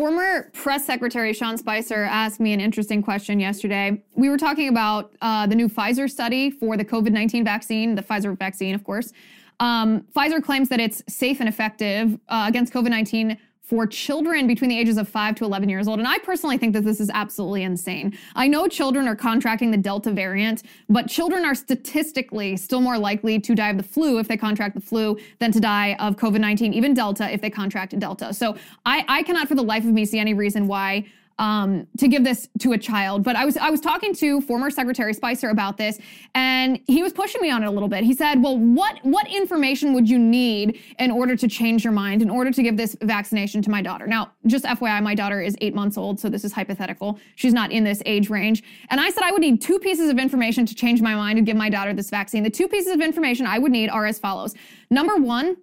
Former press secretary Sean Spicer asked me an interesting question yesterday. We were talking about uh, the new Pfizer study for the COVID 19 vaccine, the Pfizer vaccine, of course. Um, Pfizer claims that it's safe and effective uh, against COVID 19 for children between the ages of 5 to 11 years old. And I personally think that this is absolutely insane. I know children are contracting the Delta variant, but children are statistically still more likely to die of the flu if they contract the flu than to die of COVID 19, even Delta if they contract Delta. So I, I cannot for the life of me see any reason why um, to give this to a child. But I was I was talking to former Secretary Spicer about this, and he was pushing me on it a little bit. He said, "Well, what what information would you need in order to change your mind, in order to give this vaccination to my daughter?" Now, just FYI, my daughter is eight months old, so this is hypothetical. She's not in this age range. And I said I would need two pieces of information to change my mind and give my daughter this vaccine. The two pieces of information I would need are as follows. Number one,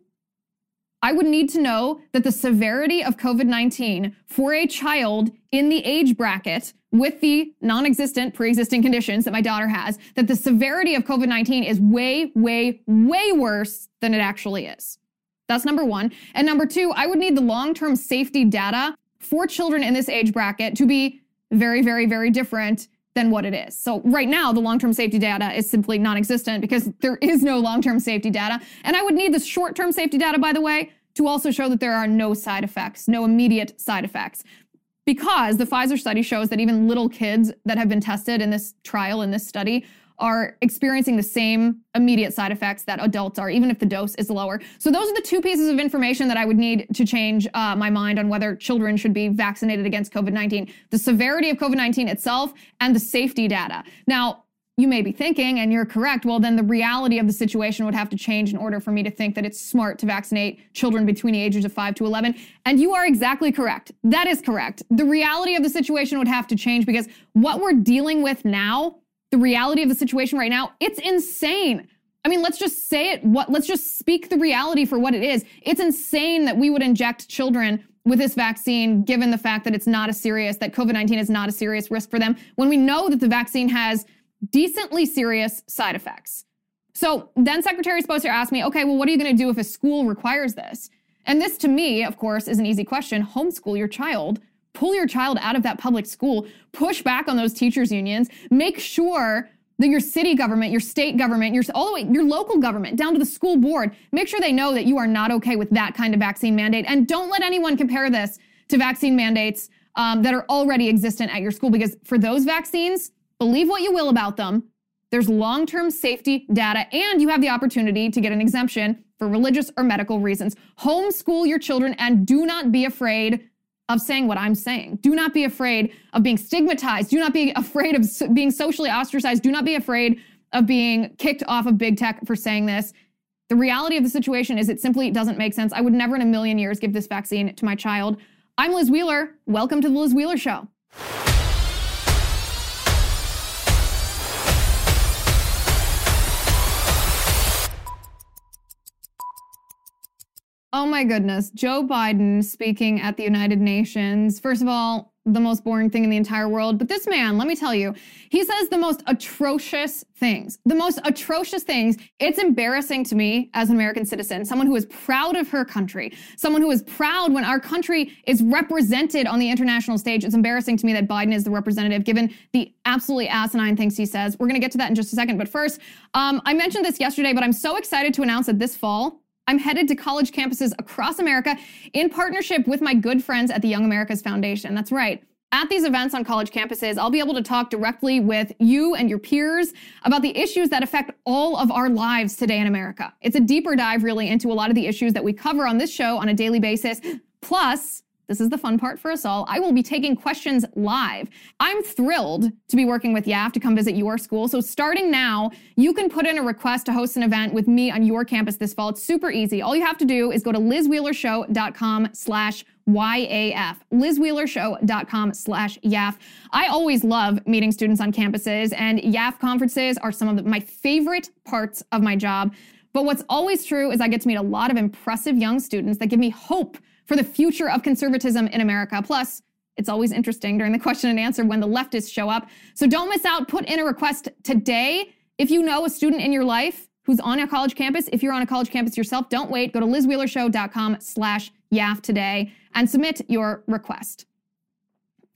I would need to know that the severity of COVID 19 for a child in the age bracket with the non existent pre existing conditions that my daughter has, that the severity of COVID 19 is way, way, way worse than it actually is. That's number one. And number two, I would need the long term safety data for children in this age bracket to be very, very, very different than what it is. So right now, the long-term safety data is simply non-existent because there is no long-term safety data. And I would need the short-term safety data, by the way, to also show that there are no side effects, no immediate side effects. Because the Pfizer study shows that even little kids that have been tested in this trial, in this study, are experiencing the same immediate side effects that adults are, even if the dose is lower. So, those are the two pieces of information that I would need to change uh, my mind on whether children should be vaccinated against COVID 19 the severity of COVID 19 itself and the safety data. Now, you may be thinking, and you're correct, well, then the reality of the situation would have to change in order for me to think that it's smart to vaccinate children between the ages of 5 to 11. And you are exactly correct. That is correct. The reality of the situation would have to change because what we're dealing with now, the reality of the situation right now, it's insane. I mean, let's just say it. What? Let's just speak the reality for what it is. It's insane that we would inject children with this vaccine, given the fact that it's not a serious, that COVID 19 is not a serious risk for them, when we know that the vaccine has decently serious side effects. So then Secretary Spicer asked me, okay, well, what are you going to do if a school requires this? And this to me, of course, is an easy question. Homeschool your child. Pull your child out of that public school. Push back on those teachers' unions. Make sure that your city government, your state government, your all the way your local government down to the school board, make sure they know that you are not okay with that kind of vaccine mandate. And don't let anyone compare this to vaccine mandates um, that are already existent at your school because for those vaccines, Believe what you will about them. There's long term safety data, and you have the opportunity to get an exemption for religious or medical reasons. Homeschool your children and do not be afraid of saying what I'm saying. Do not be afraid of being stigmatized. Do not be afraid of being socially ostracized. Do not be afraid of being kicked off of big tech for saying this. The reality of the situation is it simply doesn't make sense. I would never in a million years give this vaccine to my child. I'm Liz Wheeler. Welcome to the Liz Wheeler Show. Oh my goodness. Joe Biden speaking at the United Nations. First of all, the most boring thing in the entire world. But this man, let me tell you, he says the most atrocious things. The most atrocious things. It's embarrassing to me as an American citizen, someone who is proud of her country, someone who is proud when our country is represented on the international stage. It's embarrassing to me that Biden is the representative, given the absolutely asinine things he says. We're going to get to that in just a second. But first, um, I mentioned this yesterday, but I'm so excited to announce that this fall, I'm headed to college campuses across America in partnership with my good friends at the Young America's Foundation. That's right. At these events on college campuses, I'll be able to talk directly with you and your peers about the issues that affect all of our lives today in America. It's a deeper dive, really, into a lot of the issues that we cover on this show on a daily basis. Plus, this is the fun part for us all. I will be taking questions live. I'm thrilled to be working with YAF to come visit your school. So starting now, you can put in a request to host an event with me on your campus this fall. It's super easy. All you have to do is go to lizwheelershow.com slash YAF, lizwheelershow.com slash YAF. I always love meeting students on campuses and YAF conferences are some of my favorite parts of my job. But what's always true is I get to meet a lot of impressive young students that give me hope for the future of conservatism in America. Plus, it's always interesting during the question and answer when the leftists show up. So don't miss out. Put in a request today. If you know a student in your life who's on a college campus, if you're on a college campus yourself, don't wait. Go to lizwheelershow.com slash YAF today and submit your request.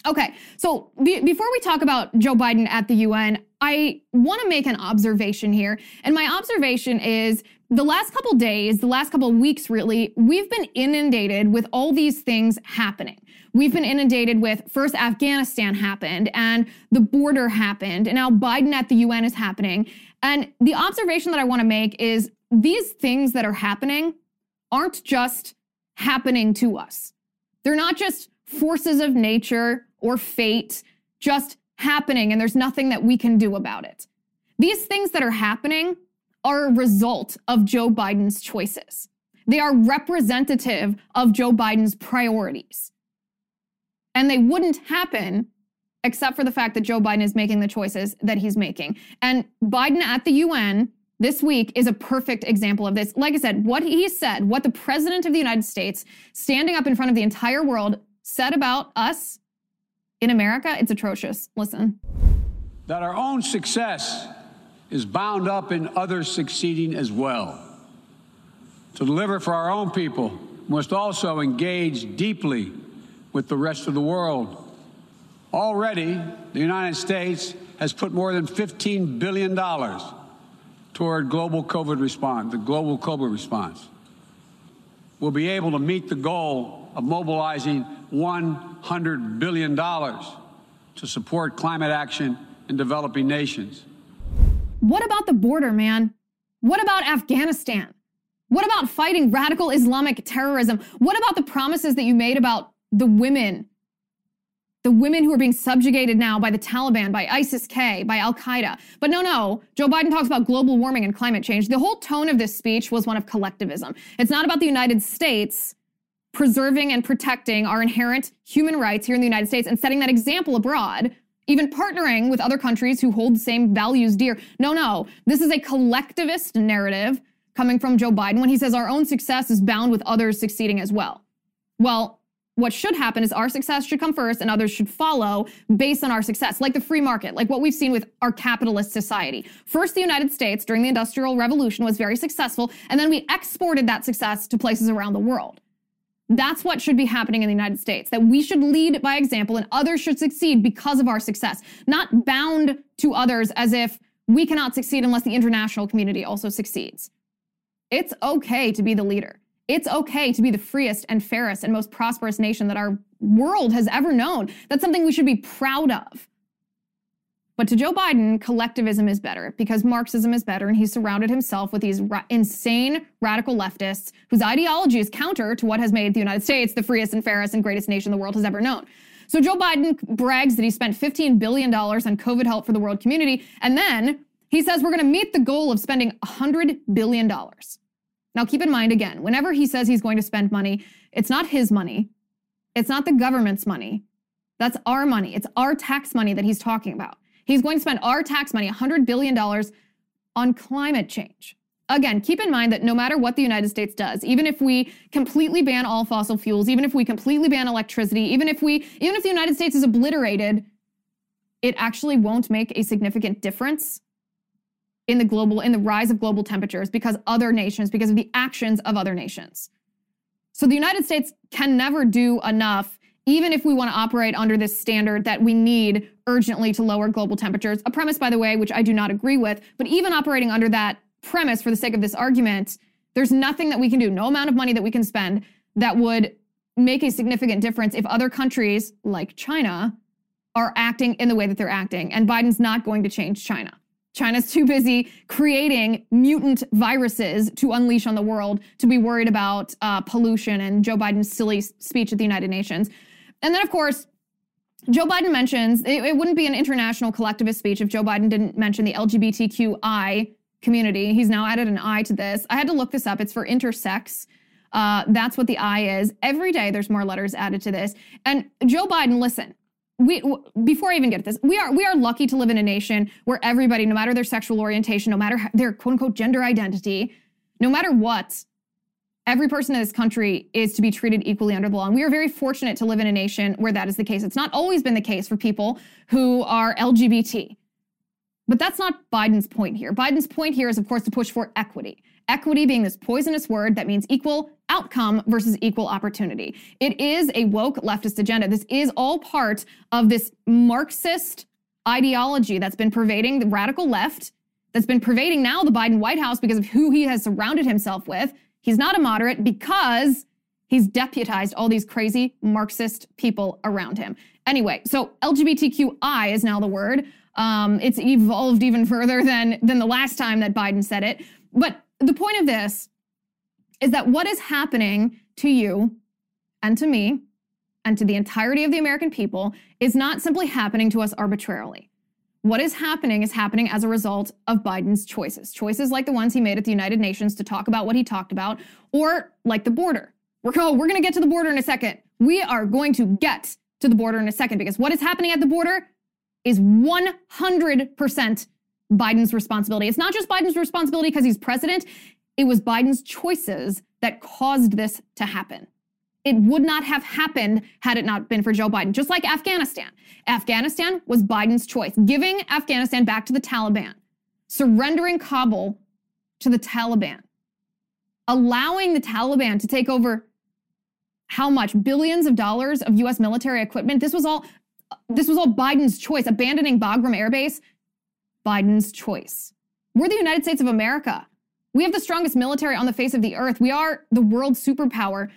Okay, so be- before we talk about Joe Biden at the UN, I want to make an observation here. And my observation is the last couple days, the last couple weeks really, we've been inundated with all these things happening. We've been inundated with first Afghanistan happened and the border happened and now Biden at the UN is happening. And the observation that I want to make is these things that are happening aren't just happening to us. They're not just forces of nature or fate just happening and there's nothing that we can do about it. These things that are happening are a result of Joe Biden's choices. They are representative of Joe Biden's priorities. And they wouldn't happen except for the fact that Joe Biden is making the choices that he's making. And Biden at the UN this week is a perfect example of this. Like I said, what he said, what the president of the United States, standing up in front of the entire world, said about us in America, it's atrocious. Listen. That our own success is bound up in others succeeding as well. To deliver for our own people, must also engage deeply with the rest of the world. Already, the United States has put more than $15 billion toward global COVID response, the global COVID response. We'll be able to meet the goal of mobilizing $100 billion to support climate action in developing nations. What about the border, man? What about Afghanistan? What about fighting radical Islamic terrorism? What about the promises that you made about the women? The women who are being subjugated now by the Taliban, by ISIS K, by Al Qaeda. But no, no, Joe Biden talks about global warming and climate change. The whole tone of this speech was one of collectivism. It's not about the United States preserving and protecting our inherent human rights here in the United States and setting that example abroad, even partnering with other countries who hold the same values dear. No, no, this is a collectivist narrative coming from Joe Biden when he says our own success is bound with others succeeding as well. Well, what should happen is our success should come first and others should follow based on our success, like the free market, like what we've seen with our capitalist society. First, the United States during the Industrial Revolution was very successful, and then we exported that success to places around the world. That's what should be happening in the United States, that we should lead by example and others should succeed because of our success, not bound to others as if we cannot succeed unless the international community also succeeds. It's okay to be the leader. It's okay to be the freest and fairest and most prosperous nation that our world has ever known. That's something we should be proud of. But to Joe Biden, collectivism is better because Marxism is better, and he's surrounded himself with these ra- insane radical leftists whose ideology is counter to what has made the United States the freest and fairest and greatest nation the world has ever known. So Joe Biden brags that he spent $15 billion on COVID help for the world community, and then he says we're going to meet the goal of spending $100 billion. Now, keep in mind again, whenever he says he's going to spend money, it's not his money, it's not the government's money. That's our money. It's our tax money that he's talking about. He's going to spend our tax money, $100 billion, on climate change. Again, keep in mind that no matter what the United States does, even if we completely ban all fossil fuels, even if we completely ban electricity, even if we even if the United States is obliterated, it actually won't make a significant difference in the global in the rise of global temperatures because other nations because of the actions of other nations. So the United States can never do enough even if we want to operate under this standard that we need urgently to lower global temperatures, a premise, by the way, which I do not agree with, but even operating under that premise for the sake of this argument, there's nothing that we can do, no amount of money that we can spend that would make a significant difference if other countries like China are acting in the way that they're acting. And Biden's not going to change China. China's too busy creating mutant viruses to unleash on the world to be worried about uh, pollution and Joe Biden's silly speech at the United Nations. And then, of course, Joe Biden mentions it, it, wouldn't be an international collectivist speech if Joe Biden didn't mention the LGBTQI community. He's now added an I to this. I had to look this up. It's for intersex. Uh, that's what the I is. Every day there's more letters added to this. And Joe Biden, listen, we before I even get to this, we are we are lucky to live in a nation where everybody, no matter their sexual orientation, no matter their quote unquote gender identity, no matter what, every person in this country is to be treated equally under the law. And we are very fortunate to live in a nation where that is the case. It's not always been the case for people who are LGBT. But that's not Biden's point here. Biden's point here is, of course, to push for equity. Equity being this poisonous word that means equal outcome versus equal opportunity. It is a woke leftist agenda. This is all part of this Marxist ideology that's been pervading the radical left, that's been pervading now the Biden White House because of who he has surrounded himself with. He's not a moderate because he's deputized all these crazy Marxist people around him. Anyway, so LGBTQI is now the word. Um, it's evolved even further than than the last time that Biden said it. But the point of this is that what is happening to you and to me and to the entirety of the American people is not simply happening to us arbitrarily. What is happening is happening as a result of Biden's choices. Choices like the ones he made at the United Nations to talk about what he talked about, or like the border. We're, oh, we're going to get to the border in a second. We are going to get to the border in a second because what is happening at the border is 100% Biden's responsibility. It's not just Biden's responsibility because he's president, it was Biden's choices that caused this to happen. It would not have happened had it not been for Joe Biden, just like Afghanistan. Afghanistan was Biden's choice, giving Afghanistan back to the Taliban, surrendering Kabul to the Taliban, allowing the Taliban to take over how much billions of dollars of US military equipment. This was all this was all Biden's choice. Abandoning Bagram Air Base, Biden's choice. We're the United States of America. We have the strongest military on the face of the earth. We are the world superpower.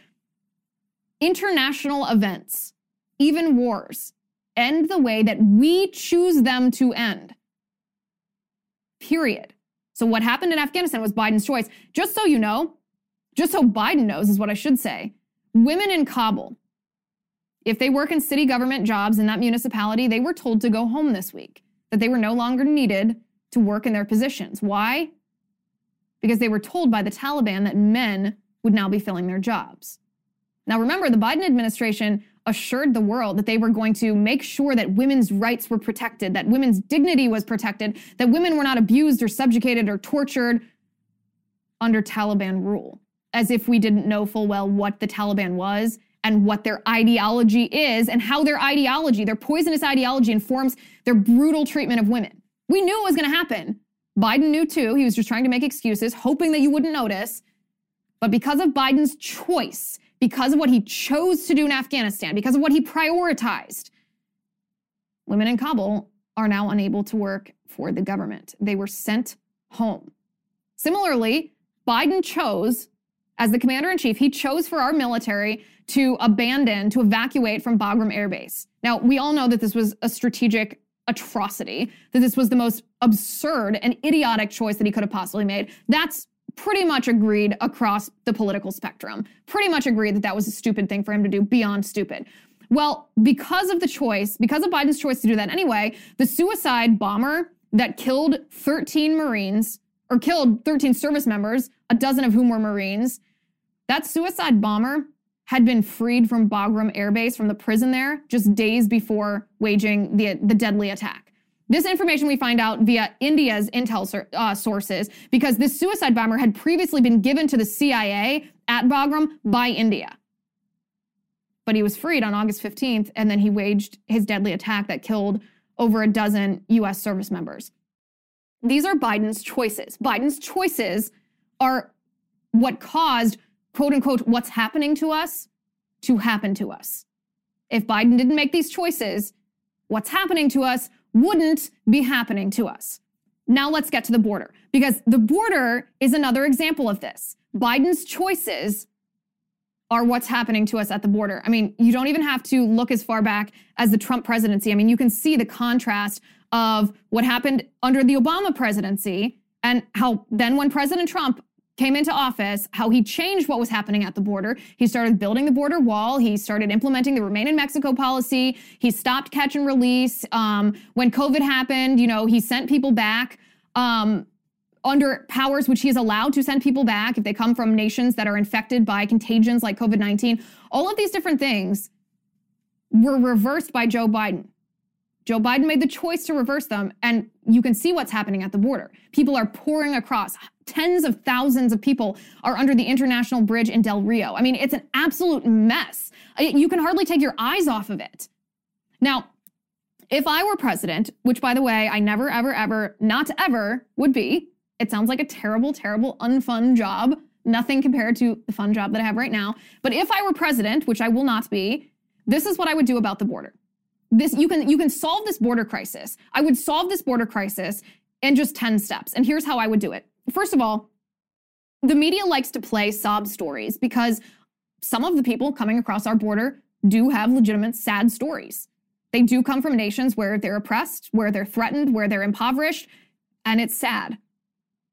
International events, even wars, end the way that we choose them to end. Period. So, what happened in Afghanistan was Biden's choice. Just so you know, just so Biden knows, is what I should say. Women in Kabul, if they work in city government jobs in that municipality, they were told to go home this week, that they were no longer needed to work in their positions. Why? Because they were told by the Taliban that men would now be filling their jobs. Now, remember, the Biden administration assured the world that they were going to make sure that women's rights were protected, that women's dignity was protected, that women were not abused or subjugated or tortured under Taliban rule, as if we didn't know full well what the Taliban was and what their ideology is and how their ideology, their poisonous ideology, informs their brutal treatment of women. We knew it was going to happen. Biden knew too. He was just trying to make excuses, hoping that you wouldn't notice. But because of Biden's choice, because of what he chose to do in Afghanistan, because of what he prioritized, women in Kabul are now unable to work for the government. They were sent home. Similarly, Biden chose, as the commander in chief, he chose for our military to abandon, to evacuate from Bagram Air Base. Now, we all know that this was a strategic atrocity, that this was the most absurd and idiotic choice that he could have possibly made. That's pretty much agreed across the political spectrum. Pretty much agreed that that was a stupid thing for him to do, beyond stupid. Well, because of the choice, because of Biden's choice to do that anyway, the suicide bomber that killed 13 Marines, or killed 13 service members, a dozen of whom were Marines, that suicide bomber had been freed from Bagram Air Base, from the prison there, just days before waging the, the deadly attack. This information we find out via India's intel uh, sources because this suicide bomber had previously been given to the CIA at Bagram by India. But he was freed on August 15th, and then he waged his deadly attack that killed over a dozen US service members. These are Biden's choices. Biden's choices are what caused quote unquote, what's happening to us to happen to us. If Biden didn't make these choices, what's happening to us wouldn't be happening to us. Now let's get to the border because the border is another example of this. Biden's choices are what's happening to us at the border. I mean, you don't even have to look as far back as the Trump presidency. I mean, you can see the contrast of what happened under the Obama presidency and how then when President Trump came into office, how he changed what was happening at the border. He started building the border wall. He started implementing the Remain in Mexico policy. He stopped catch and release. Um, when COVID happened, you know, he sent people back um, under powers which he is allowed to send people back if they come from nations that are infected by contagions like COVID 19. All of these different things were reversed by Joe Biden. Joe Biden made the choice to reverse them, and you can see what's happening at the border. People are pouring across. Tens of thousands of people are under the international bridge in Del Rio. I mean, it's an absolute mess. You can hardly take your eyes off of it. Now, If I were president, which by the way, I never, ever, ever, not ever would be, it sounds like a terrible, terrible, unfun job. Nothing compared to the fun job that I have right now. But if I were president, which I will not be, this is what I would do about the border. This you can you can solve this border crisis. I would solve this border crisis in just 10 steps. And here's how I would do it. First of all, the media likes to play sob stories because some of the people coming across our border do have legitimate sad stories. They do come from nations where they're oppressed, where they're threatened, where they're impoverished, and it's sad.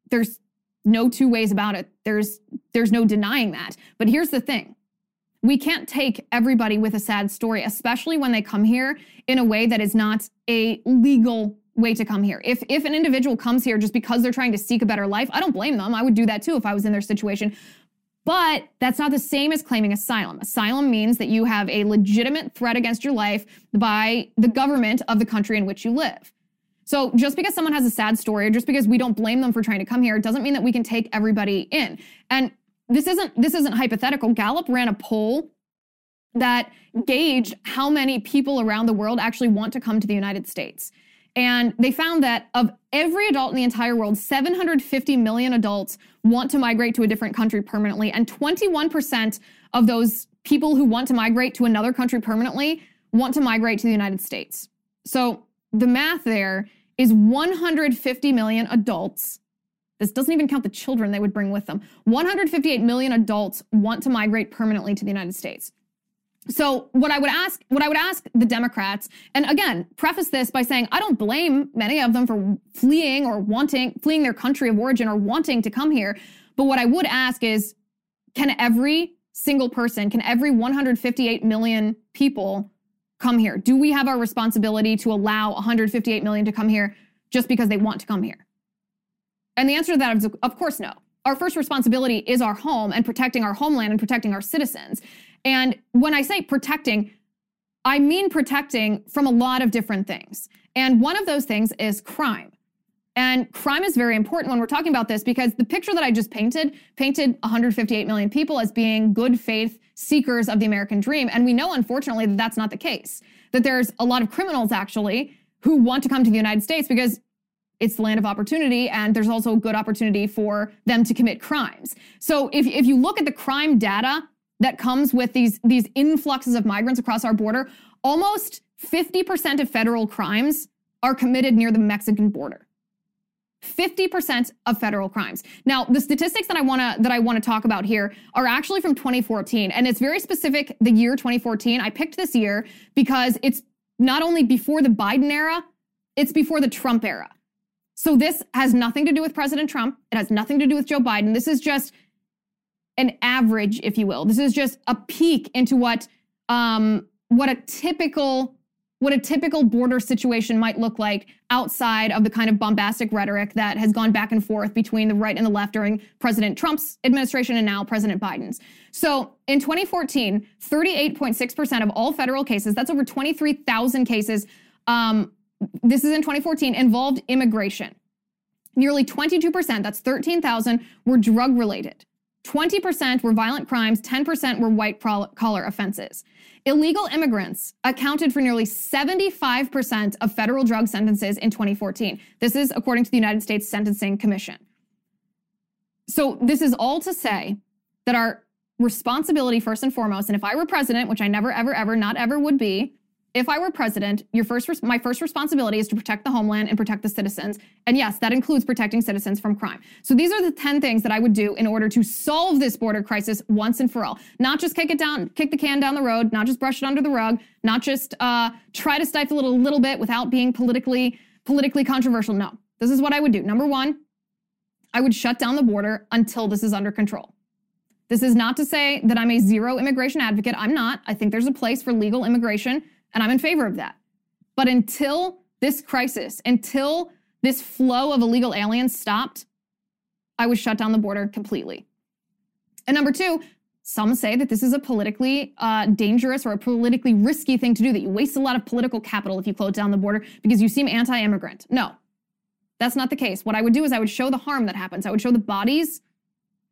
There's no two ways about it. There's there's no denying that. But here's the thing. We can't take everybody with a sad story, especially when they come here in a way that is not a legal way to come here. If if an individual comes here just because they're trying to seek a better life, I don't blame them. I would do that too if I was in their situation. But that's not the same as claiming asylum. Asylum means that you have a legitimate threat against your life by the government of the country in which you live. So just because someone has a sad story, or just because we don't blame them for trying to come here, doesn't mean that we can take everybody in. And this isn't this isn't hypothetical. Gallup ran a poll that gauged how many people around the world actually want to come to the United States. And they found that of every adult in the entire world, 750 million adults want to migrate to a different country permanently. And 21% of those people who want to migrate to another country permanently want to migrate to the United States. So the math there is 150 million adults. This doesn't even count the children they would bring with them. 158 million adults want to migrate permanently to the United States. So what I would ask, what I would ask the Democrats, and again, preface this by saying I don't blame many of them for fleeing or wanting, fleeing their country of origin or wanting to come here. But what I would ask is, can every single person, can every 158 million people come here? Do we have our responsibility to allow 158 million to come here just because they want to come here? And the answer to that is, of course, no. Our first responsibility is our home and protecting our homeland and protecting our citizens. And when I say protecting, I mean protecting from a lot of different things. And one of those things is crime. And crime is very important when we're talking about this because the picture that I just painted painted 158 million people as being good faith seekers of the American dream. And we know, unfortunately, that that's not the case. That there's a lot of criminals actually who want to come to the United States because it's the land of opportunity and there's also a good opportunity for them to commit crimes. So if, if you look at the crime data that comes with these, these influxes of migrants across our border, almost 50% of federal crimes are committed near the Mexican border. 50% of federal crimes. Now, the statistics that I want to that I want to talk about here are actually from 2014 and it's very specific the year 2014. I picked this year because it's not only before the Biden era, it's before the Trump era. So this has nothing to do with President Trump. It has nothing to do with Joe Biden. This is just an average, if you will. This is just a peek into what um, what a typical what a typical border situation might look like outside of the kind of bombastic rhetoric that has gone back and forth between the right and the left during President Trump's administration and now President Biden's. So in 2014, 38.6% of all federal cases, that's over 23,000 cases, um, this is in 2014, involved immigration. Nearly 22%, that's 13,000, were drug related. 20% were violent crimes, 10% were white collar offenses. Illegal immigrants accounted for nearly 75% of federal drug sentences in 2014. This is according to the United States Sentencing Commission. So, this is all to say that our responsibility, first and foremost, and if I were president, which I never, ever, ever, not ever would be, if I were president, your first my first responsibility is to protect the homeland and protect the citizens. And yes, that includes protecting citizens from crime. So these are the 10 things that I would do in order to solve this border crisis once and for all. Not just kick it down, kick the can down the road, not just brush it under the rug, not just uh, try to stifle it a little bit without being politically politically controversial. No. This is what I would do. Number 1, I would shut down the border until this is under control. This is not to say that I'm a zero immigration advocate. I'm not. I think there's a place for legal immigration and I'm in favor of that. But until this crisis, until this flow of illegal aliens stopped, I would shut down the border completely. And number two, some say that this is a politically uh, dangerous or a politically risky thing to do, that you waste a lot of political capital if you close down the border because you seem anti immigrant. No, that's not the case. What I would do is I would show the harm that happens. I would show the bodies,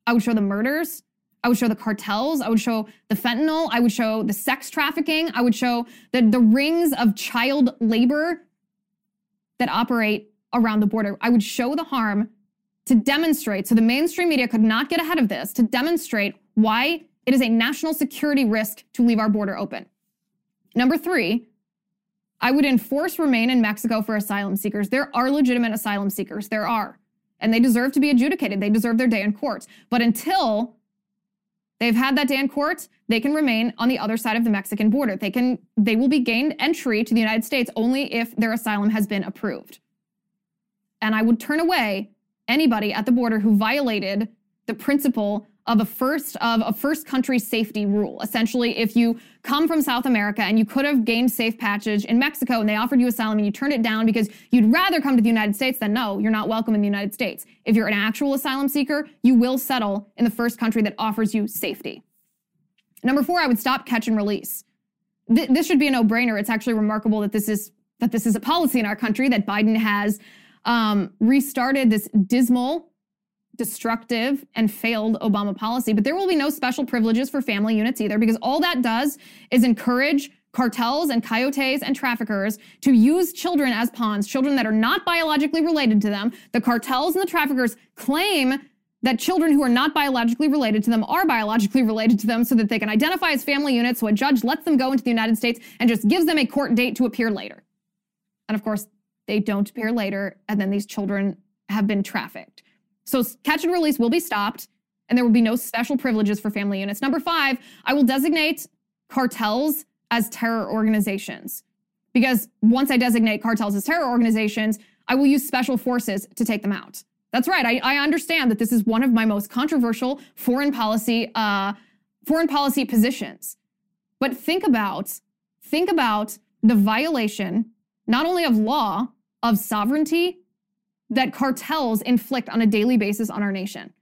I would show the murders, I would show the cartels. I would show the fentanyl. I would show the sex trafficking. I would show the, the rings of child labor that operate around the border. I would show the harm to demonstrate, so the mainstream media could not get ahead of this, to demonstrate why it is a national security risk to leave our border open. Number three, I would enforce remain in Mexico for asylum seekers. There are legitimate asylum seekers. There are. And they deserve to be adjudicated. They deserve their day in court. But until they've had that day in court, they can remain on the other side of the Mexican border. They can they will be gained entry to the United States only if their asylum has been approved. And I would turn away anybody at the border who violated the principle of a first of a first country safety rule. Essentially, if you come from South America and you could have gained safe passage in Mexico and they offered you asylum and you turned it down because you'd rather come to the United States, then no, you're not welcome in the United States. If you're an actual asylum seeker, you will settle in the first country that offers you safety. Number four, I would stop catch and release. Th- this should be a no-brainer. It's actually remarkable that this is that this is a policy in our country that Biden has um, restarted this dismal destructive and failed Obama policy. But there will be no special privileges for family units either, because all that does is encourage cartels and coyotes and traffickers to use children as pawns, children that are not biologically related to them. The cartels and the traffickers claim that children who are not biologically related to them are biologically related to them so that they can identify as family units so a judge lets them go into the United States and just gives them a court date to appear later. And of course, they don't appear later, and then these children have been trafficked. So catch and release will be stopped, and there will be no special privileges for family units. Number five, I will designate cartels as terror organizations. Because once I designate cartels as terror organizations, I will use special forces to take them out. That's right. I, I understand that this is one of my most controversial foreign policy uh, foreign policy positions. But think about think about the violation not only of law of sovereignty that cartels inflict on a daily basis on our nation.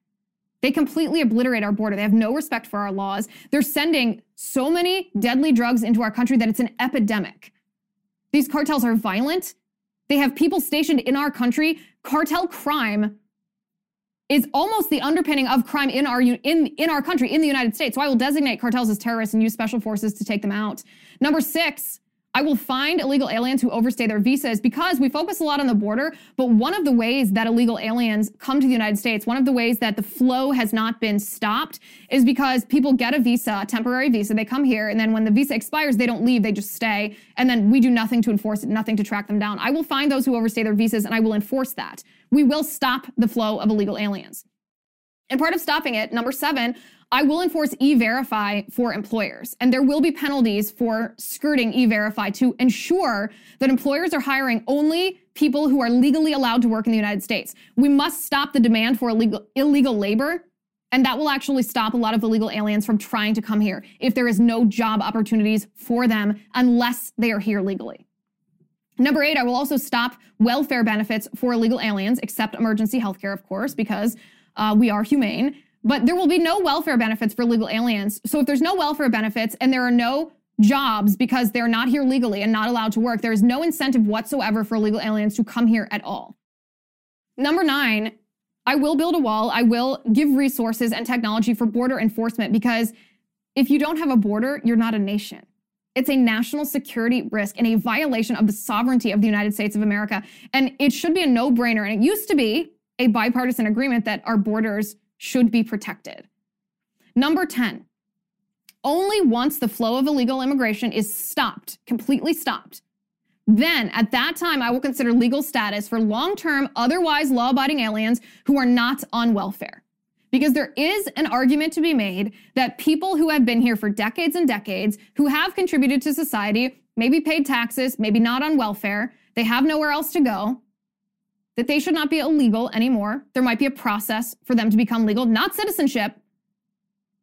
They completely obliterate our border. They have no respect for our laws. They're sending so many deadly drugs into our country that it's an epidemic. These cartels are violent. They have people stationed in our country. Cartel crime is almost the underpinning of crime in our in in our country in the United States. So I will designate cartels as terrorists and use special forces to take them out. Number 6, I will find illegal aliens who overstay their visas because we focus a lot on the border. But one of the ways that illegal aliens come to the United States, one of the ways that the flow has not been stopped is because people get a visa, a temporary visa. They come here, and then when the visa expires, they don't leave, they just stay. And then we do nothing to enforce it, nothing to track them down. I will find those who overstay their visas, and I will enforce that. We will stop the flow of illegal aliens. And part of stopping it, number seven, I will enforce e-verify for employers, and there will be penalties for skirting e-verify to ensure that employers are hiring only people who are legally allowed to work in the United States. We must stop the demand for illegal, illegal labor, and that will actually stop a lot of illegal aliens from trying to come here if there is no job opportunities for them unless they are here legally. Number eight, I will also stop welfare benefits for illegal aliens, except emergency health care, of course, because uh, we are humane. But there will be no welfare benefits for legal aliens. So if there's no welfare benefits and there are no jobs because they're not here legally and not allowed to work, there is no incentive whatsoever for legal aliens to come here at all. Number nine, I will build a wall. I will give resources and technology for border enforcement because if you don't have a border, you're not a nation. It's a national security risk and a violation of the sovereignty of the United States of America. And it should be a no brainer. And it used to be a bipartisan agreement that our borders should be protected. Number 10, only once the flow of illegal immigration is stopped, completely stopped, then at that time I will consider legal status for long term, otherwise law abiding aliens who are not on welfare. Because there is an argument to be made that people who have been here for decades and decades, who have contributed to society, maybe paid taxes, maybe not on welfare, they have nowhere else to go, that they should not be illegal anymore. There might be a process for them to become legal, not citizenship,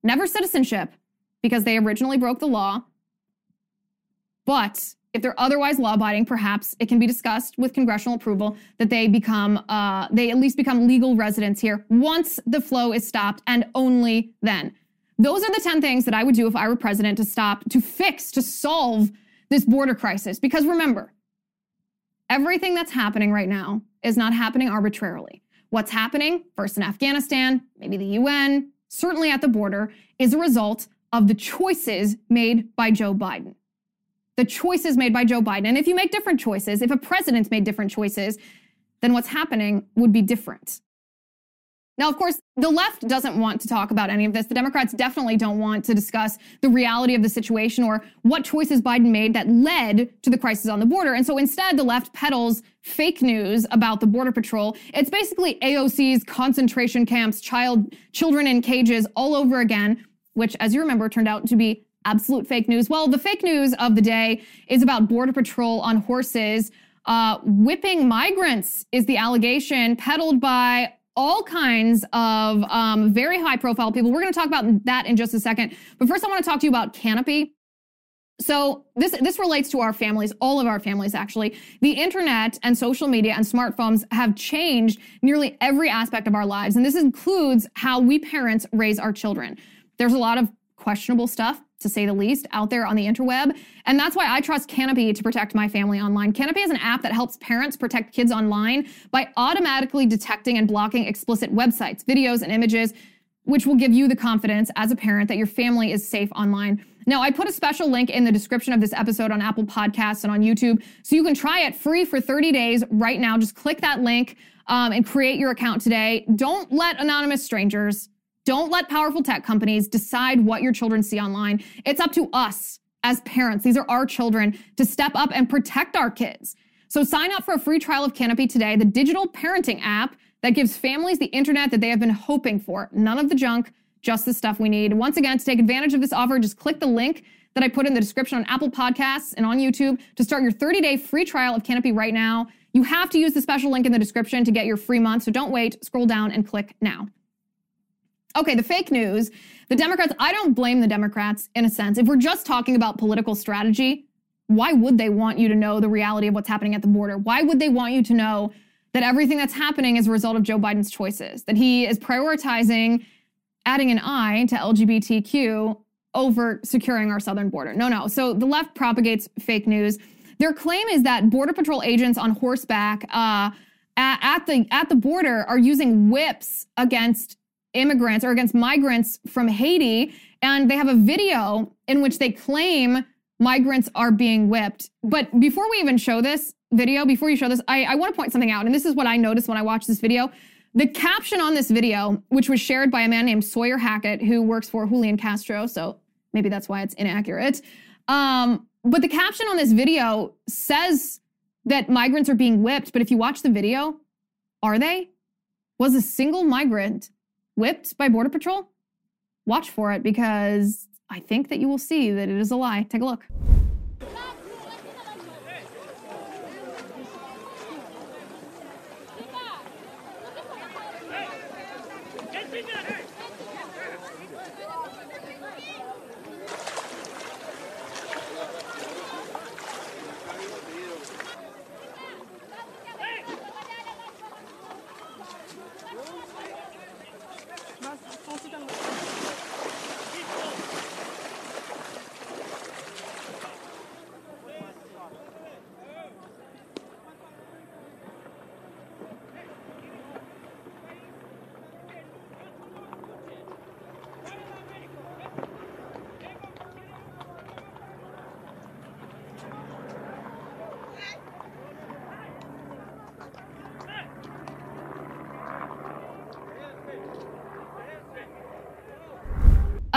never citizenship, because they originally broke the law. But if they're otherwise law abiding, perhaps it can be discussed with congressional approval that they become, uh, they at least become legal residents here once the flow is stopped and only then. Those are the 10 things that I would do if I were president to stop, to fix, to solve this border crisis. Because remember, everything that's happening right now is not happening arbitrarily. What's happening? First in Afghanistan, maybe the UN, certainly at the border, is a result of the choices made by Joe Biden. The choices made by Joe Biden. And if you make different choices, if a president made different choices, then what's happening would be different. Now, of course, the left doesn't want to talk about any of this. The Democrats definitely don't want to discuss the reality of the situation or what choices Biden made that led to the crisis on the border. And so instead, the left peddles fake news about the Border Patrol. It's basically AOC's concentration camps, child, children in cages all over again, which, as you remember, turned out to be absolute fake news. Well, the fake news of the day is about Border Patrol on horses. Uh, whipping migrants is the allegation peddled by all kinds of um, very high profile people. We're going to talk about that in just a second. But first, I want to talk to you about Canopy. So this this relates to our families, all of our families actually. The internet and social media and smartphones have changed nearly every aspect of our lives, and this includes how we parents raise our children. There's a lot of questionable stuff to say the least, out there on the interweb. And that's why I trust Canopy to protect my family online. Canopy is an app that helps parents protect kids online by automatically detecting and blocking explicit websites, videos, and images, which will give you the confidence as a parent that your family is safe online. Now, I put a special link in the description of this episode on Apple Podcasts and on YouTube, so you can try it free for 30 days right now. Just click that link um, and create your account today. Don't let anonymous strangers don't let powerful tech companies decide what your children see online. It's up to us as parents. These are our children to step up and protect our kids. So sign up for a free trial of Canopy today, the digital parenting app that gives families the internet that they have been hoping for. None of the junk, just the stuff we need. Once again, to take advantage of this offer, just click the link that I put in the description on Apple Podcasts and on YouTube to start your 30-day free trial of Canopy right now. You have to use the special link in the description to get your free month, so don't wait. Scroll down and click now. Okay, the fake news. The Democrats, I don't blame the Democrats in a sense. If we're just talking about political strategy, why would they want you to know the reality of what's happening at the border? Why would they want you to know that everything that's happening is a result of Joe Biden's choices? That he is prioritizing adding an I to LGBTQ over securing our southern border. No, no. So the left propagates fake news. Their claim is that Border Patrol agents on horseback uh, at, at the at the border are using whips against immigrants or against migrants from Haiti. And they have a video in which they claim migrants are being whipped. But before we even show this video, before you show this, I, I want to point something out. And this is what I noticed when I watched this video. The caption on this video, which was shared by a man named Sawyer Hackett, who works for Julian Castro, so maybe that's why it's inaccurate. Um, but the caption on this video says that migrants are being whipped. But if you watch the video, are they? Was a single migrant whipped by Border Patrol? Watch for it because I think that you will see that it is a lie. Take a look.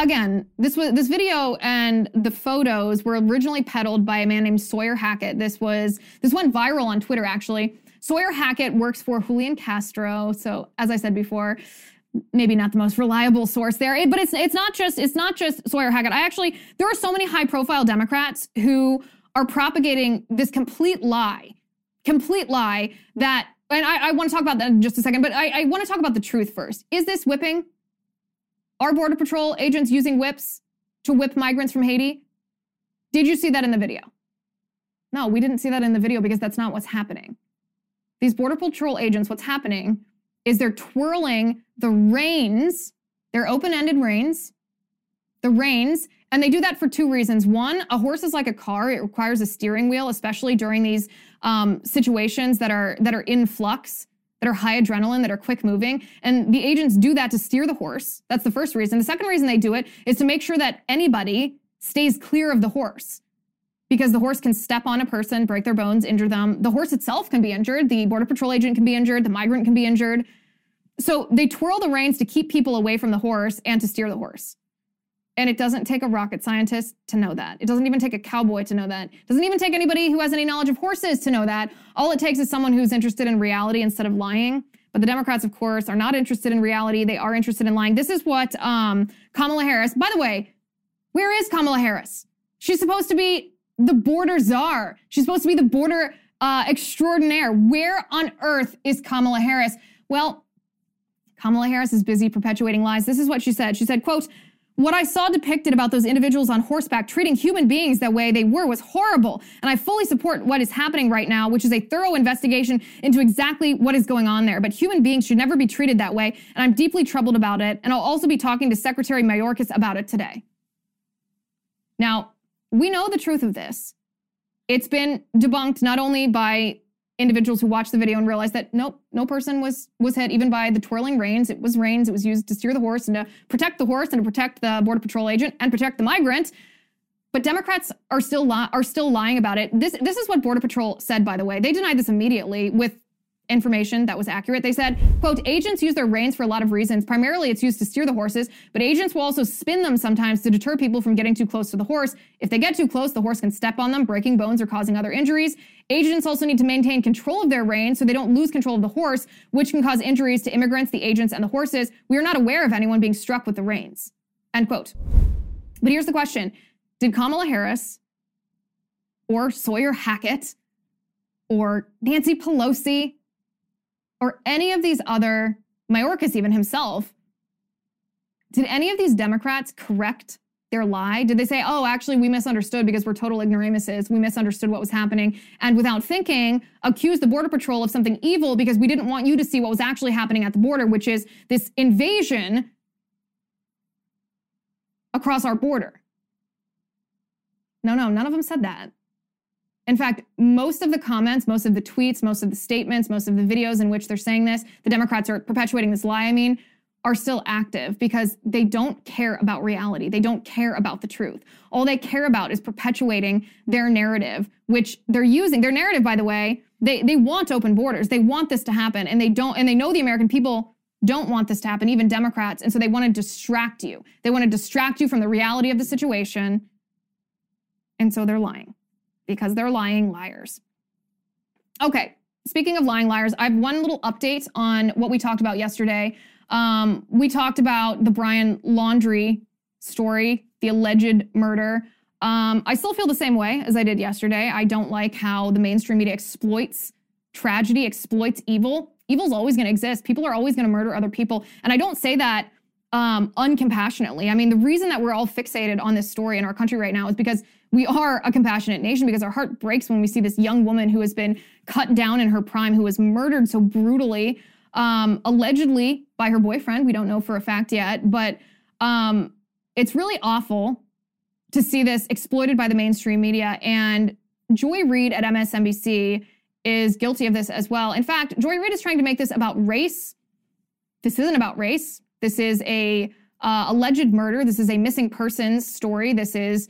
Again, this was this video and the photos were originally peddled by a man named Sawyer Hackett. This was this went viral on Twitter actually. Sawyer Hackett works for Julian Castro, so as I said before, maybe not the most reliable source there. But it's it's not just it's not just Sawyer Hackett. I actually there are so many high profile Democrats who are propagating this complete lie, complete lie that. And I, I want to talk about that in just a second, but I, I want to talk about the truth first. Is this whipping? Are Border Patrol agents using whips to whip migrants from Haiti? Did you see that in the video? No, we didn't see that in the video because that's not what's happening. These Border Patrol agents, what's happening is they're twirling the reins, they're open ended reins, the reins, and they do that for two reasons. One, a horse is like a car; it requires a steering wheel, especially during these um, situations that are that are in flux. That are high adrenaline, that are quick moving. And the agents do that to steer the horse. That's the first reason. The second reason they do it is to make sure that anybody stays clear of the horse because the horse can step on a person, break their bones, injure them. The horse itself can be injured. The Border Patrol agent can be injured. The migrant can be injured. So they twirl the reins to keep people away from the horse and to steer the horse. And it doesn't take a rocket scientist to know that. It doesn't even take a cowboy to know that. It doesn't even take anybody who has any knowledge of horses to know that. All it takes is someone who's interested in reality instead of lying. But the Democrats, of course, are not interested in reality. They are interested in lying. This is what um, Kamala Harris, by the way, where is Kamala Harris? She's supposed to be the border czar. She's supposed to be the border uh, extraordinaire. Where on earth is Kamala Harris? Well, Kamala Harris is busy perpetuating lies. This is what she said. She said, quote, what I saw depicted about those individuals on horseback treating human beings that way they were was horrible. And I fully support what is happening right now, which is a thorough investigation into exactly what is going on there. But human beings should never be treated that way. And I'm deeply troubled about it. And I'll also be talking to Secretary Mayorkas about it today. Now, we know the truth of this. It's been debunked not only by individuals who watched the video and realized that nope, no person was was hit even by the twirling reins. It was reins. It was used to steer the horse and to protect the horse and to protect the border patrol agent and protect the migrant. But Democrats are still li- are still lying about it. This this is what Border Patrol said, by the way. They denied this immediately with information that was accurate. They said, quote, agents use their reins for a lot of reasons. Primarily, it's used to steer the horses, but agents will also spin them sometimes to deter people from getting too close to the horse. If they get too close, the horse can step on them, breaking bones or causing other injuries. Agents also need to maintain control of their reins so they don't lose control of the horse, which can cause injuries to immigrants, the agents, and the horses. We are not aware of anyone being struck with the reins. End quote. But here's the question. Did Kamala Harris or Sawyer Hackett or Nancy Pelosi or any of these other, Mayorkas even himself, did any of these Democrats correct their lie? Did they say, oh, actually, we misunderstood because we're total ignoramuses. We misunderstood what was happening. And without thinking, accuse the Border Patrol of something evil because we didn't want you to see what was actually happening at the border, which is this invasion across our border. No, no, none of them said that. In fact, most of the comments, most of the tweets, most of the statements, most of the videos in which they're saying this, the Democrats are perpetuating this lie, I mean, are still active because they don't care about reality. They don't care about the truth. All they care about is perpetuating their narrative, which they're using. Their narrative, by the way, they, they want open borders. They want this to happen, and they don't, and they know the American people don't want this to happen, even Democrats. And so they want to distract you. They want to distract you from the reality of the situation. And so they're lying because they're lying liars. Okay, speaking of lying liars, I have one little update on what we talked about yesterday. Um, we talked about the Brian Laundrie story, the alleged murder. Um, I still feel the same way as I did yesterday. I don't like how the mainstream media exploits tragedy, exploits evil. Evil's always going to exist. People are always going to murder other people. And I don't say that um, uncompassionately. I mean, the reason that we're all fixated on this story in our country right now is because we are a compassionate nation because our heart breaks when we see this young woman who has been cut down in her prime, who was murdered so brutally, um, allegedly by her boyfriend. We don't know for a fact yet, but um, it's really awful to see this exploited by the mainstream media. And Joy Reid at MSNBC is guilty of this as well. In fact, Joy Reid is trying to make this about race. This isn't about race. This is a uh, alleged murder. This is a missing persons story. This is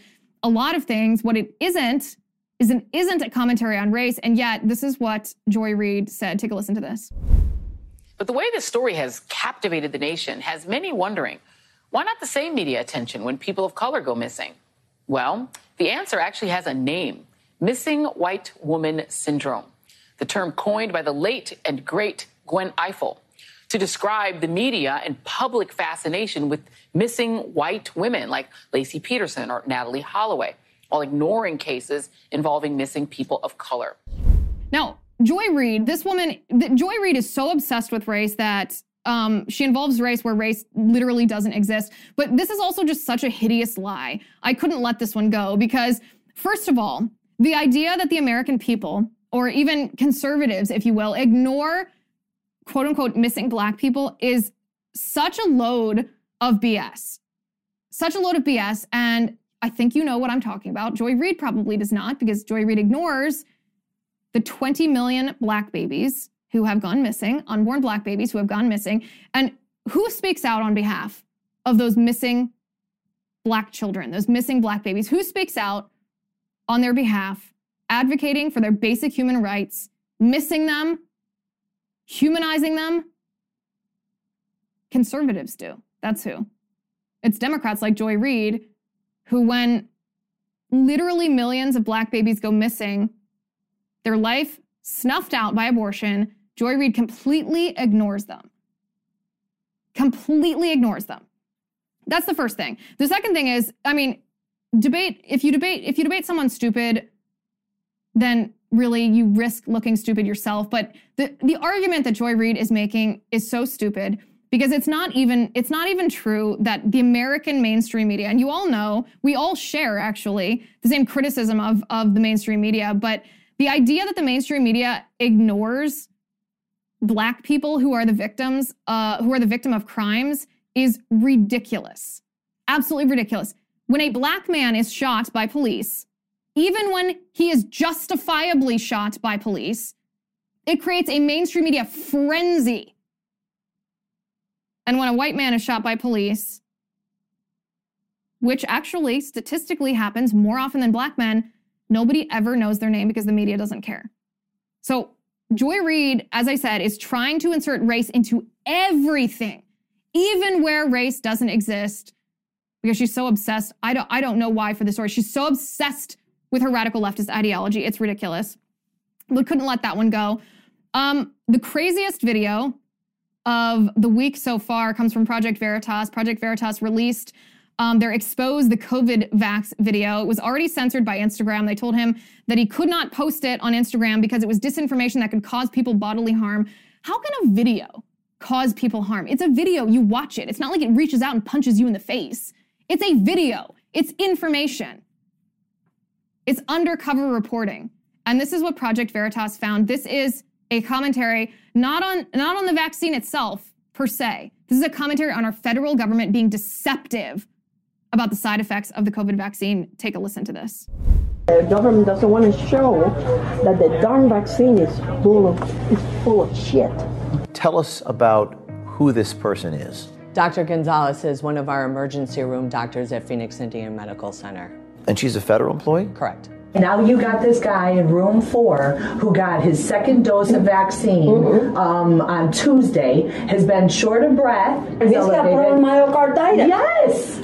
a lot of things. What it isn't is an, isn't a commentary on race, and yet this is what Joy Reid said. Take a listen to this. But the way this story has captivated the nation has many wondering why not the same media attention when people of color go missing? Well, the answer actually has a name missing white woman syndrome, the term coined by the late and great Gwen Ifill to describe the media and public fascination with missing white women like Laci Peterson or Natalee Holloway, while ignoring cases involving missing people of color. Now, Joy Reid, this woman, Joy Reid is so obsessed with race that um, she involves race where race literally doesn't exist. But this is also just such a hideous lie. I couldn't let this one go because, first of all, the idea that the American people, or even conservatives, if you will, ignore quote unquote missing black people is such a load of BS. Such a load of BS. And I think you know what I'm talking about. Joy Reid probably does not because Joy Reid ignores the 20 million black babies who have gone missing, unborn black babies who have gone missing. And who speaks out on behalf of those missing black children, those missing black babies? Who speaks out on their behalf, advocating for their basic human rights, missing them, humanizing them? Conservatives do. That's who. It's Democrats like Joy Reid who, when literally millions of black babies go missing, their life snuffed out by abortion, Joy Reid completely ignores them. Completely ignores them. That's the first thing. The second thing is, I mean, debate if you debate if you debate someone stupid, then really you risk looking stupid yourself. But the the argument that Joy Reid is making is so stupid because it's not even it's not even true that the American mainstream media and you all know we all share actually the same criticism of of the mainstream media, but the idea that the mainstream media ignores black people who are the victims uh, who are the victim of crimes is ridiculous, absolutely ridiculous. When a black man is shot by police, even when he is justifiably shot by police, it creates a mainstream media frenzy and when a white man is shot by police, which actually statistically happens more often than black men, nobody ever knows their name because the media doesn't care. So, Joy Reid, as I said, is trying to insert race into everything, even where race doesn't exist, because she's so obsessed. I don't, I don't know why for the story. She's so obsessed with her radical leftist ideology. It's ridiculous. We couldn't let that one go. Um, the craziest video of the week so far comes from Project Veritas. Project Veritas released um, their expose the COVID vax video. It was already censored by Instagram. They told him that he could not post it on Instagram because it was disinformation that could cause people bodily harm. How can a video cause people harm? It's a video. You watch it. It's not like it reaches out and punches you in the face. It's a video. It's information. It's undercover reporting. And this is what Project Veritas found. This is a commentary not on not on the vaccine itself per se. This is a commentary on our federal government being deceptive about the side effects of the COVID vaccine. Take a listen to this. The government doesn't want to show that the darn vaccine is full of is full of shit. Tell us about who this person is. Dr. Gonzalez is one of our emergency room doctors at Phoenix Indian Medical Center. And she's a federal employee? Correct. Now you got this guy in room four who got his second dose of vaccine um, on Tuesday, has been short of breath. He's got myocarditis. Yes.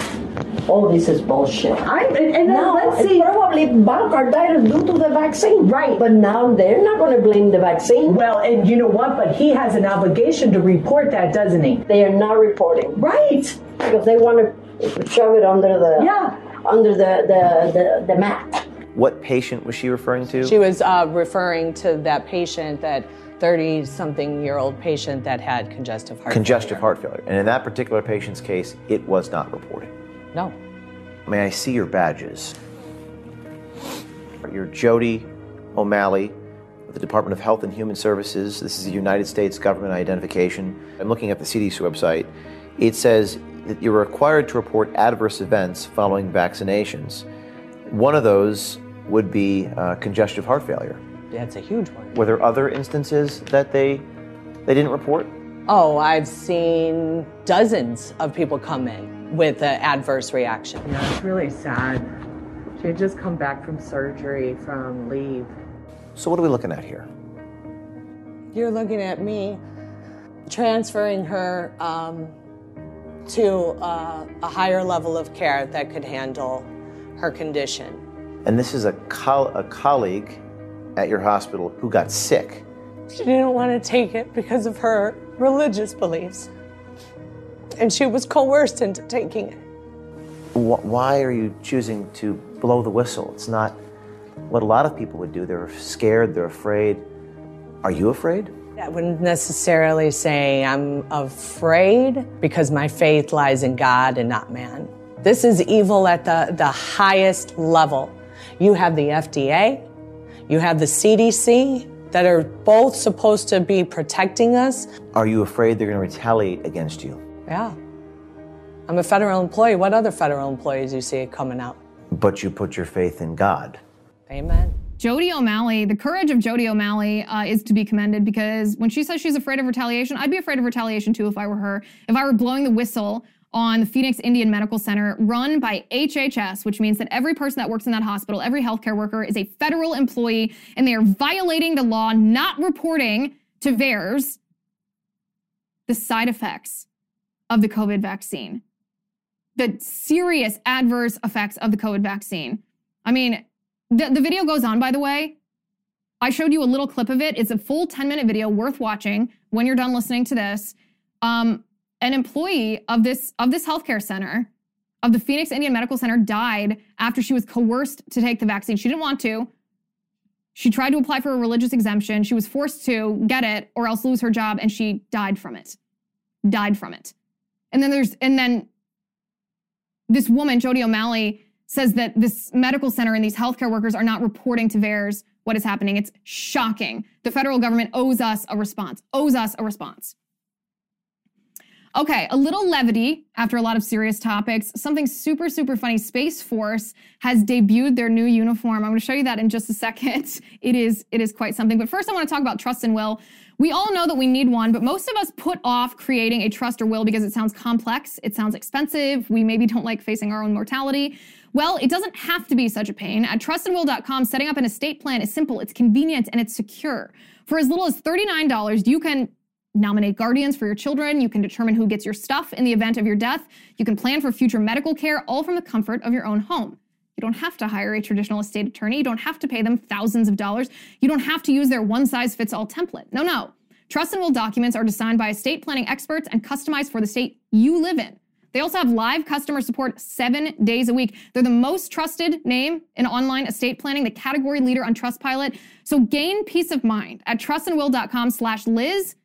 Oh, this is bullshit. I, and, and then No, let's see. probably myocarditis due to the vaccine. Right. But now they're not going to blame the vaccine. Well, and you know what? But he has an obligation to report that, doesn't he? They are not reporting Right. because they want to shove it under the Yeah. Under the the, the, the mat. What patient was she referring to? She was uh, referring to that patient, that 30 something year old patient that had congestive heart Congestive failure. heart failure. And in that particular patient's case, it was not reported. No. May I see your badges? You're Jody O'Malley of the Department of Health and Human Services. This is the United States government identification. I'm looking at the CDC website. It says that you're required to report adverse events following vaccinations. One of those would be uh, congestive heart failure. That's a huge one. Were there other instances that they they didn't report? Oh, I've seen dozens of people come in with an adverse reaction. Yeah, it's really sad. She had just come back from surgery from leave. So what are we looking at here? You're looking at me transferring her um, to uh, a higher level of care that could handle her condition. And this is a, col- a colleague at your hospital who got sick. She didn't want to take it because of her religious beliefs. And she was coerced into taking it. Why are you choosing to blow the whistle? It's not what a lot of people would do. They're scared, they're afraid. Are you afraid? I wouldn't necessarily say I'm afraid because my faith lies in God and not man. This is evil at the, the highest level. You have the FDA, you have the CDC that are both supposed to be protecting us. Are you afraid they're going to retaliate against you? Yeah. I'm a federal employee. What other federal employees do you see coming out? But you put your faith in God. Amen. Jody O'Malley, the courage of Jody O'Malley uh, is to be commended because when she says she's afraid of retaliation, I'd be afraid of retaliation too if I were her. If I were blowing the whistle on the Phoenix Indian Medical Center run by HHS, which means that every person that works in that hospital, every healthcare worker is a federal employee and they are violating the law, not reporting to VAERS the side effects of the COVID vaccine, the serious adverse effects of the COVID vaccine. I mean, the, the video goes on, by the way. I showed you a little clip of it. It's a full 10 minute video worth watching when you're done listening to this. Um, an employee of this of this healthcare center of the Phoenix Indian Medical Center died after she was coerced to take the vaccine. She didn't want to. She tried to apply for a religious exemption. She was forced to get it or else lose her job and she died from it. Died from it. And then there's and then this woman, Jody O'Malley, says that this medical center and these healthcare workers are not reporting to VAERS what is happening. It's shocking. The federal government owes us a response, owes us a response. Okay, a little levity after a lot of serious topics. Something super, super funny. Space Force has debuted their new uniform. I'm going to show you that in just a second. It is, it is quite something. But first, I want to talk about trust and will. We all know that we need one, but most of us put off creating a trust or will because it sounds complex, it sounds expensive, we maybe don't like facing our own mortality. Well, it doesn't have to be such a pain. At trustandwill.com, setting up an estate plan is simple, it's convenient, and it's secure. For as little as $39, you can nominate guardians for your children. You can determine who gets your stuff in the event of your death. You can plan for future medical care, all from the comfort of your own home. You don't have to hire a traditional estate attorney. You don't have to pay them thousands of dollars. You don't have to use their one size fits all template. No, no. Trust and will documents are designed by estate planning experts and customized for the state you live in. They also have live customer support seven days a week. They're the most trusted name in online estate planning, the category leader on Trustpilot. So gain peace of mind at trustandwill.com slash Liz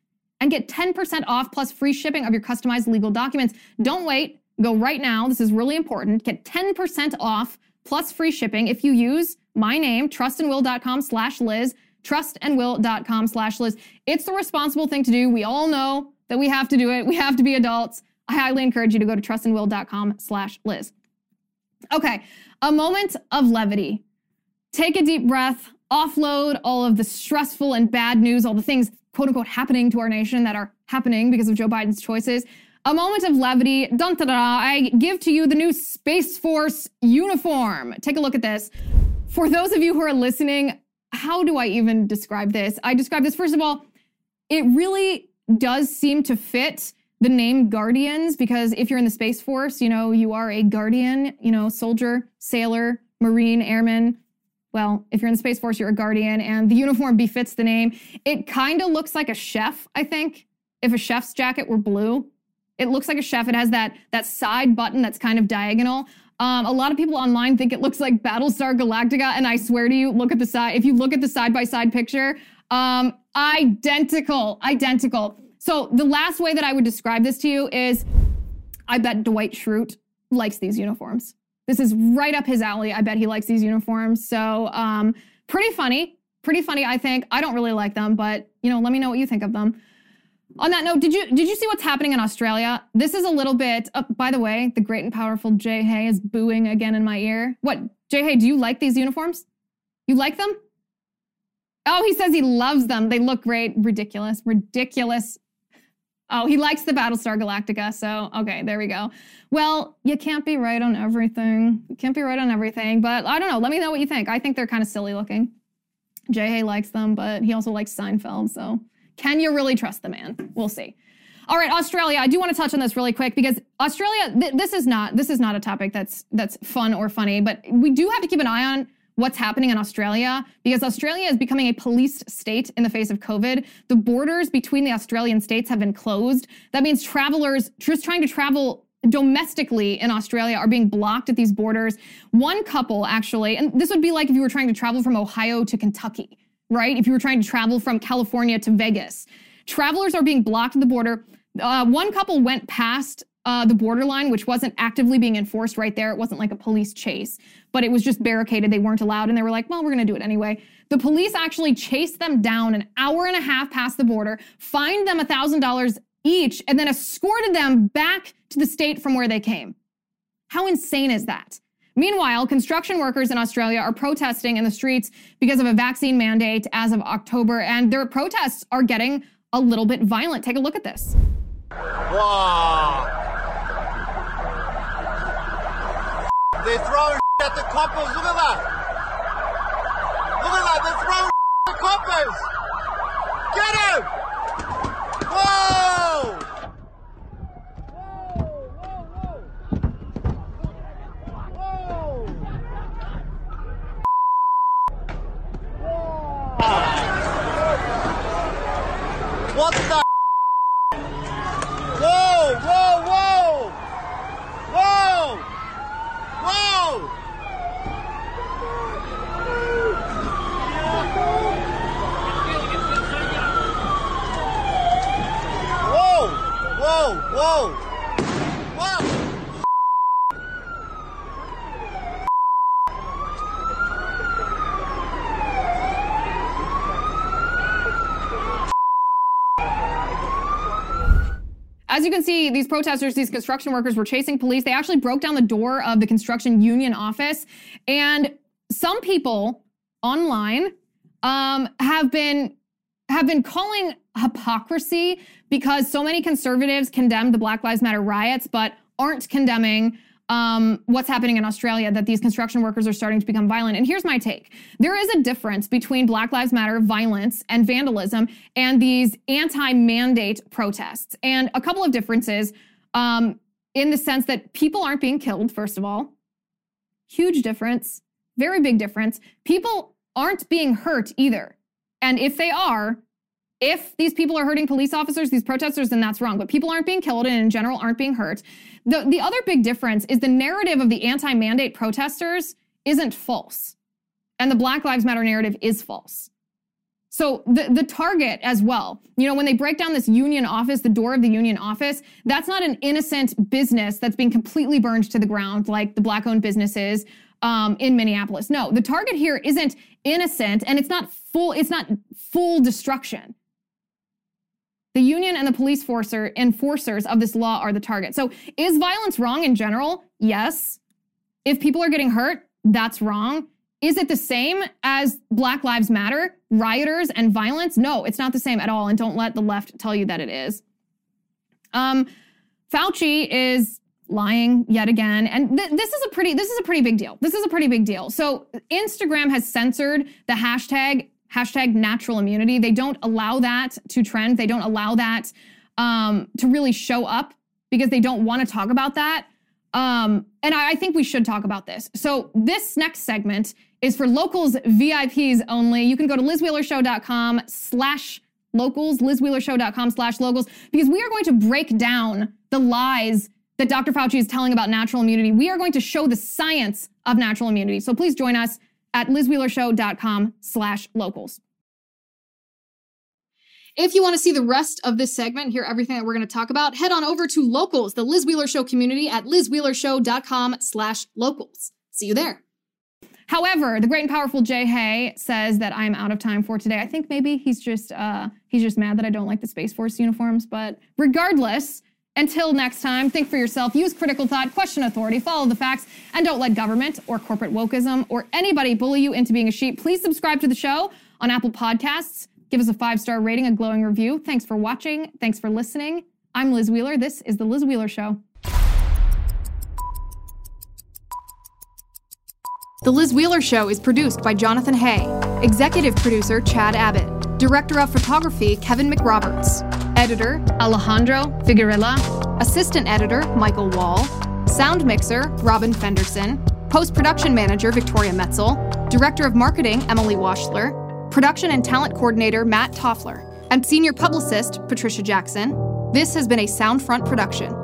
and get 10% off plus free shipping of your customized legal documents. Don't wait. Go right now. This is really important. Get 10% off plus free shipping if you use my name, trustandwill.com slash Liz, trustandwill.com slash Liz. It's the responsible thing to do. We all know that we have to do it. We have to be adults. I highly encourage you to go to trustandwill.com slash Liz. Okay, a moment of levity. Take a deep breath, offload all of the stressful and bad news, all the things quote unquote happening to our nation that are happening because of Joe Biden's choices. A moment of levity. Dun, da, da, I give to you the new Space Force uniform. Take a look at this. For those of you who are listening, how do I even describe this? I describe this, first of all, it really does seem to fit the name Guardians because if you're in the Space Force, you know, you are a guardian, you know, soldier, sailor, marine, airman, well, if you're in the Space Force, you're a guardian, and the uniform befits the name. It kind of looks like a chef, I think, if a chef's jacket were blue. It looks like a chef. It has that, that side button that's kind of diagonal. Um, a lot of people online think it looks like Battlestar Galactica, and I swear to you, look at the side. If you look at the side by side picture, um, identical, identical. So the last way that I would describe this to you is, I bet Dwight Schrute likes these uniforms. This is right up his alley. I bet he likes these uniforms. So, um, pretty funny. Pretty funny, I think. I don't really like them, but you know, let me know what you think of them. On that note, did you did you see what's happening in Australia? This is a little bit. Uh, by the way, the great and powerful Jay Hay is booing again in my ear. What, Jay Hay? Do you like these uniforms? You like them? Oh, he says he loves them. They look great. Ridiculous. Ridiculous. Oh, he likes the Battlestar Galactica. So, okay, there we go. Well, you can't be right on everything. You can't be right on everything, but I don't know. Let me know what you think. I think they're kind of silly looking. Jay Hay likes them, but he also likes Seinfeld. So, can you really trust the man? We'll see. All right, Australia. I do want to touch on this really quick because Australia. Th- this is not this is not a topic that's that's fun or funny, but we do have to keep an eye on what's happening in Australia because Australia is becoming a policed state in the face of COVID. The borders between the Australian states have been closed. That means travelers just trying to travel domestically in Australia are being blocked at these borders. One couple actually, and this would be like if you were trying to travel from Ohio to Kentucky, right? If you were trying to travel from California to Vegas. Travelers are being blocked at the border. Uh, one couple went past uh, the borderline, which wasn't actively being enforced right there. It wasn't like a police chase, but it was just barricaded. They weren't allowed. And they were like, well, we're going to do it anyway. The police actually chased them down an hour and a half past the border, fined them $1,000 each, and then escorted them back to the state from where they came. How insane is that? Meanwhile, construction workers in Australia are protesting in the streets because of a vaccine mandate as of October, and their protests are getting a little bit violent. Take a look at this. Wow. They throwing at the coppers. Look at that. Look at that. They're throwing the coppers. Get him. Whoa. What the? Whoa, whoa, whoa! Whoa! Whoa! Whoa! Whoa! Whoa! Whoa! As you can see, these protesters, these construction workers were chasing police. They actually broke down the door of the construction union office. And some people online um, have been have been calling hypocrisy because so many conservatives condemned the Black Lives Matter riots, but aren't condemning um, what's happening in Australia, that these construction workers are starting to become violent. And here's my take there is a difference between Black Lives Matter violence and vandalism and these anti mandate protests. And a couple of differences um, in the sense that people aren't being killed, first of all. Huge difference, very big difference. People aren't being hurt either. And if they are, if these people are hurting police officers, these protesters, then that's wrong. But people aren't being killed and in general aren't being hurt. The, the other big difference is the narrative of the anti mandate protesters isn't false. And the Black Lives Matter narrative is false. So the, the target as well, you know, when they break down this union office, the door of the union office, that's not an innocent business that's being completely burned to the ground like the black owned businesses um, in Minneapolis. No, the target here isn't innocent and it's not full, it's not full destruction. The union and the police forcer, enforcers of this law are the target. So is violence wrong in general? Yes. If people are getting hurt, that's wrong. Is it the same as Black Lives Matter, rioters, and violence? No, it's not the same at all. And don't let the left tell you that it is. Um, Fauci is lying yet again, and th- this is a pretty this is a pretty big deal. This is a pretty big deal. So Instagram has censored the hashtag hashtag natural immunity. They don't allow that to trend. They don't allow that um, to really show up because they don't want to talk about that. Um, and I, I think we should talk about this. So this next segment is for locals VIPs only. You can go to lizwheelershow.com slash locals, lizwheelershow.com slash locals, because we are going to break down the lies that Dr. Fauci is telling about natural immunity. We are going to show the science of natural immunity. So please join us at lizwheelershow.com slash locals. If you want to see the rest of this segment, hear everything that we're going to talk about, head on over to Locals, the Liz Wheeler Show community at lizwheelershow.com slash locals. See you there. However, the great and powerful Jay Hay says that I'm out of time for today. I think maybe he's just uh, he's just mad that I don't like the Space Force uniforms. But regardless, until next time, think for yourself, use critical thought, question authority, follow the facts, and don't let government or corporate wokeism or anybody bully you into being a sheep. Please subscribe to the show on Apple Podcasts. Give us a five star rating, a glowing review. Thanks for watching. Thanks for listening. I'm Liz Wheeler. This is The Liz Wheeler Show. The Liz Wheeler Show is produced by Jonathan Hay, executive producer Chad Abbott, director of photography Kevin McRoberts, editor Alejandro Figuerella, assistant editor Michael Wall, sound mixer Robin Fenderson, post production manager Victoria Metzel, director of marketing Emily Washler, production and talent coordinator Matt Toffler, and senior publicist Patricia Jackson. This has been a Soundfront production.